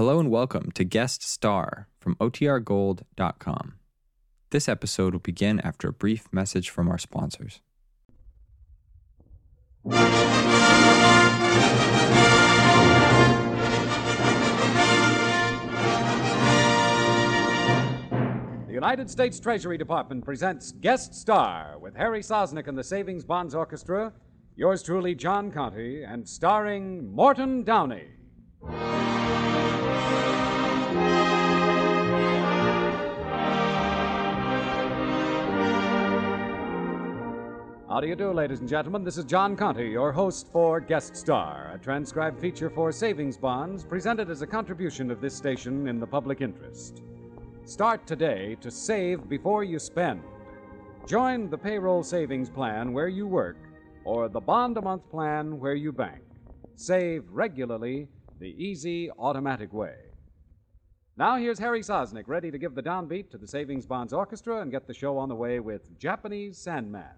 Hello and welcome to Guest Star from OTRGold.com. This episode will begin after a brief message from our sponsors. The United States Treasury Department presents Guest Star with Harry Sosnick and the Savings Bonds Orchestra, yours truly, John Conte, and starring Morton Downey. How do you do, ladies and gentlemen? This is John Conte, your host for Guest Star, a transcribed feature for savings bonds presented as a contribution of this station in the public interest. Start today to save before you spend. Join the payroll savings plan where you work or the bond a month plan where you bank. Save regularly the easy, automatic way. Now here's Harry Sosnick ready to give the downbeat to the Savings Bonds Orchestra and get the show on the way with Japanese Sandman.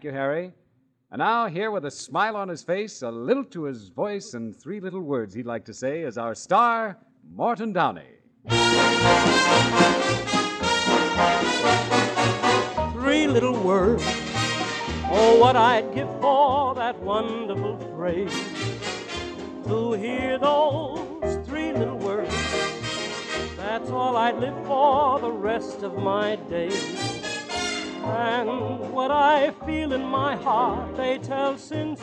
Harry. And now, here with a smile on his face, a little to his voice, and three little words he'd like to say is our star, Morton Downey. Three little words. Oh, what I'd give for that wonderful phrase. To hear those three little words. That's all I'd live for the rest of my days. And what I feel in my heart, they tell sincerely.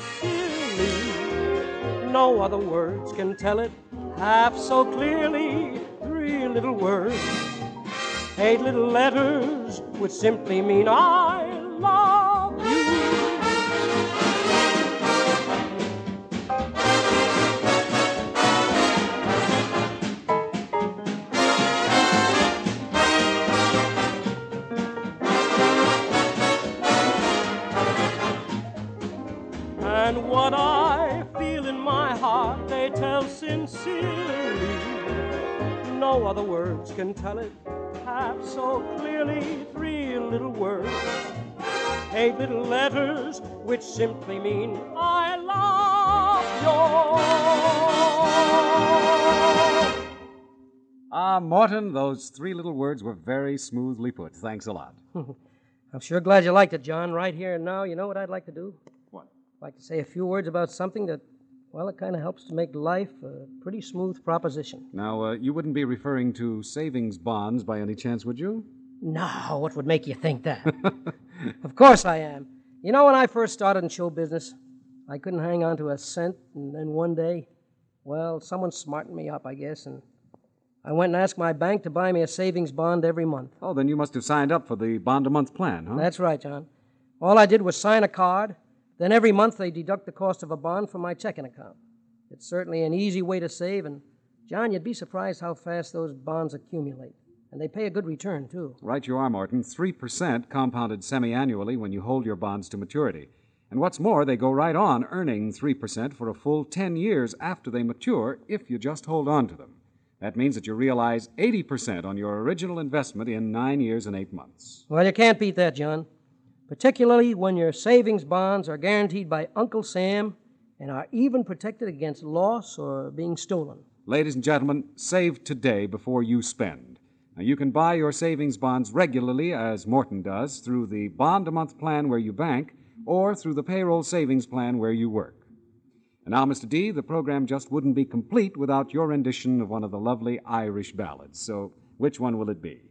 No other words can tell it half so clearly. Three little words, eight little letters, which simply mean I what I feel in my heart, they tell sincerely. No other words can tell it half so clearly. Three little words, eight little letters, which simply mean I love you. Ah, Morton, those three little words were very smoothly put. Thanks a lot. I'm sure glad you liked it, John. Right here and now, you know what I'd like to do? I'd like to say a few words about something that, well, it kind of helps to make life a pretty smooth proposition. Now, uh, you wouldn't be referring to savings bonds by any chance, would you? No, what would make you think that? of course I am. You know, when I first started in show business, I couldn't hang on to a cent, and then one day, well, someone smartened me up, I guess, and I went and asked my bank to buy me a savings bond every month. Oh, then you must have signed up for the bond a month plan, huh? That's right, John. All I did was sign a card, then every month they deduct the cost of a bond from my checking account. It's certainly an easy way to save, and John, you'd be surprised how fast those bonds accumulate. And they pay a good return, too. Right you are, Martin. 3% compounded semi annually when you hold your bonds to maturity. And what's more, they go right on earning 3% for a full 10 years after they mature if you just hold on to them. That means that you realize 80% on your original investment in nine years and eight months. Well, you can't beat that, John. Particularly when your savings bonds are guaranteed by Uncle Sam and are even protected against loss or being stolen. Ladies and gentlemen, save today before you spend. Now, you can buy your savings bonds regularly, as Morton does, through the bond a month plan where you bank or through the payroll savings plan where you work. And now, Mr. D, the program just wouldn't be complete without your rendition of one of the lovely Irish ballads. So, which one will it be?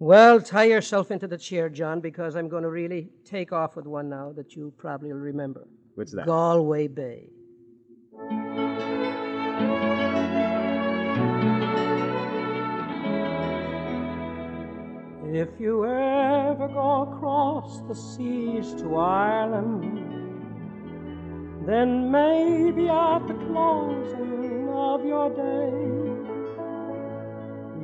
Well, tie yourself into the chair, John, because I'm going to really take off with one now that you probably will remember. What's that? Galway Bay. If you ever go across the seas to Ireland, then maybe at the closing of your day,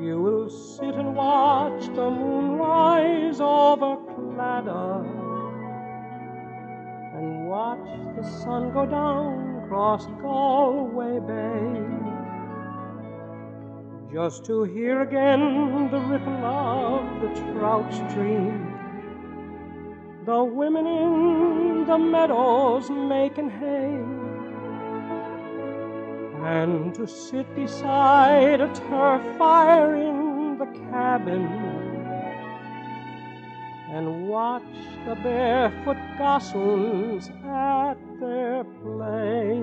you will sit and watch the moon rise over Claddagh and watch the sun go down across Galway Bay. Just to hear again the ripple of the trout stream, the women in the meadows making hay, and to sit beside a turf fire in the cabin and watch the barefoot gossoons at their play.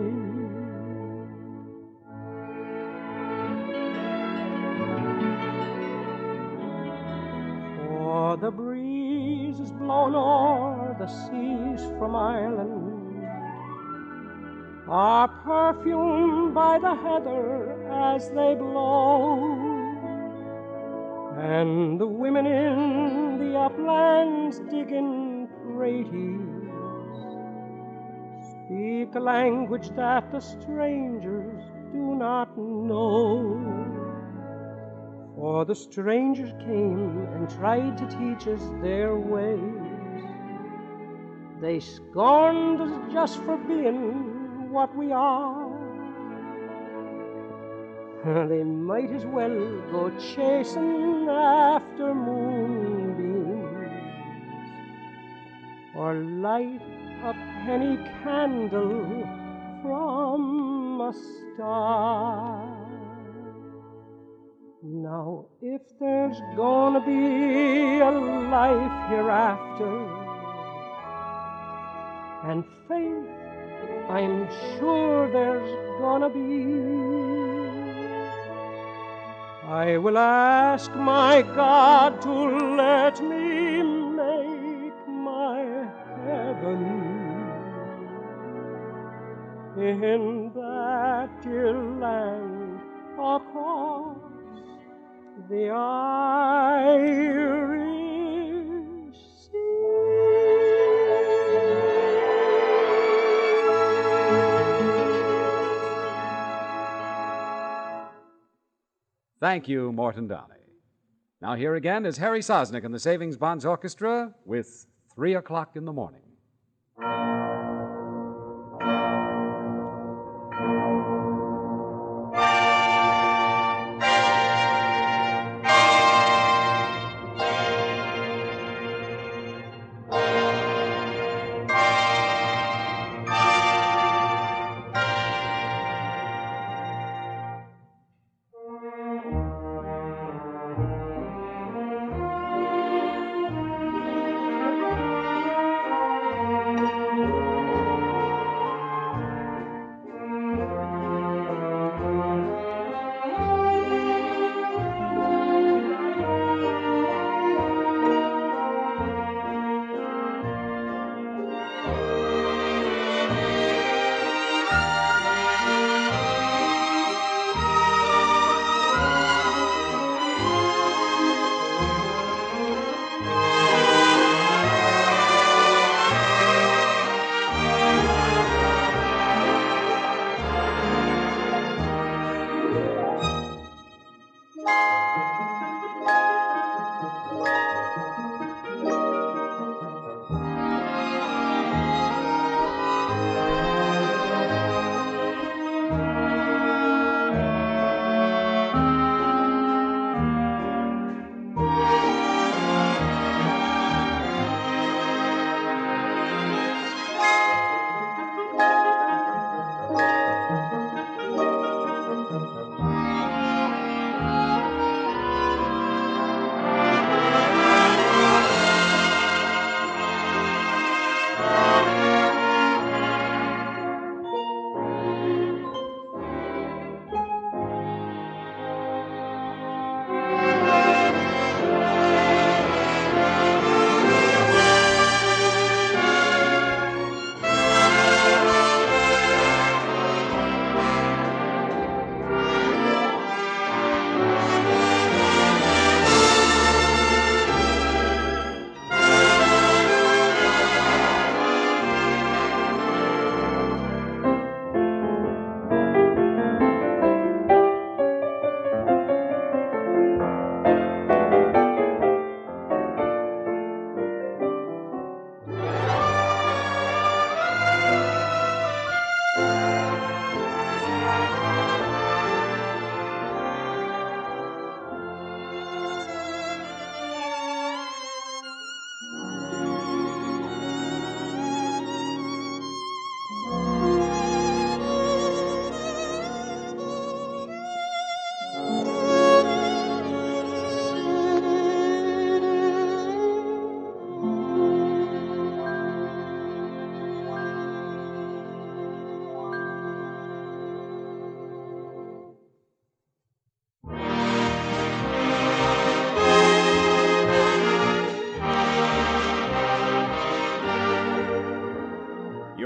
For the breeze is blown o'er the seas from Ireland, are perfumed by the heather as they blow. And the women in the uplands digging praties speak a language that the strangers do not know. For the strangers came and tried to teach us their ways. They scorned us just for being what we are. They might as well go chasing after moonbeams or light a penny candle from a star. Now, if there's gonna be a life hereafter, and faith, I'm sure there's gonna be. I will ask my God to let me make my heaven in that dear land across the Irish Thank you, Morton Downey. Now, here again is Harry Sosnick and the Savings Bonds Orchestra with Three O'Clock in the Morning.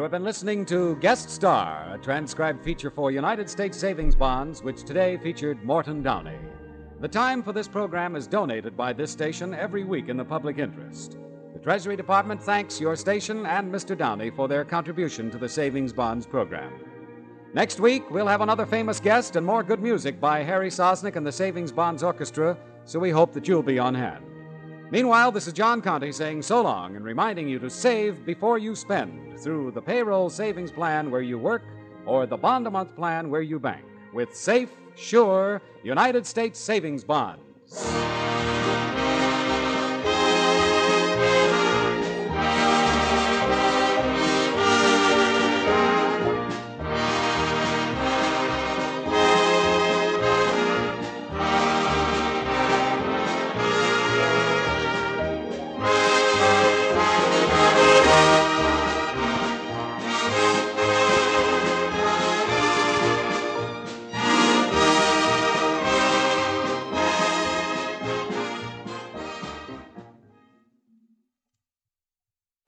Have been listening to Guest Star, a transcribed feature for United States Savings Bonds, which today featured Morton Downey. The time for this program is donated by this station every week in the public interest. The Treasury Department thanks your station and Mr. Downey for their contribution to the Savings Bonds program. Next week, we'll have another famous guest and more good music by Harry Sosnick and the Savings Bonds Orchestra, so we hope that you'll be on hand. Meanwhile, this is John Conte saying so long and reminding you to save before you spend through the payroll savings plan where you work or the bond a month plan where you bank with safe, sure United States savings bonds.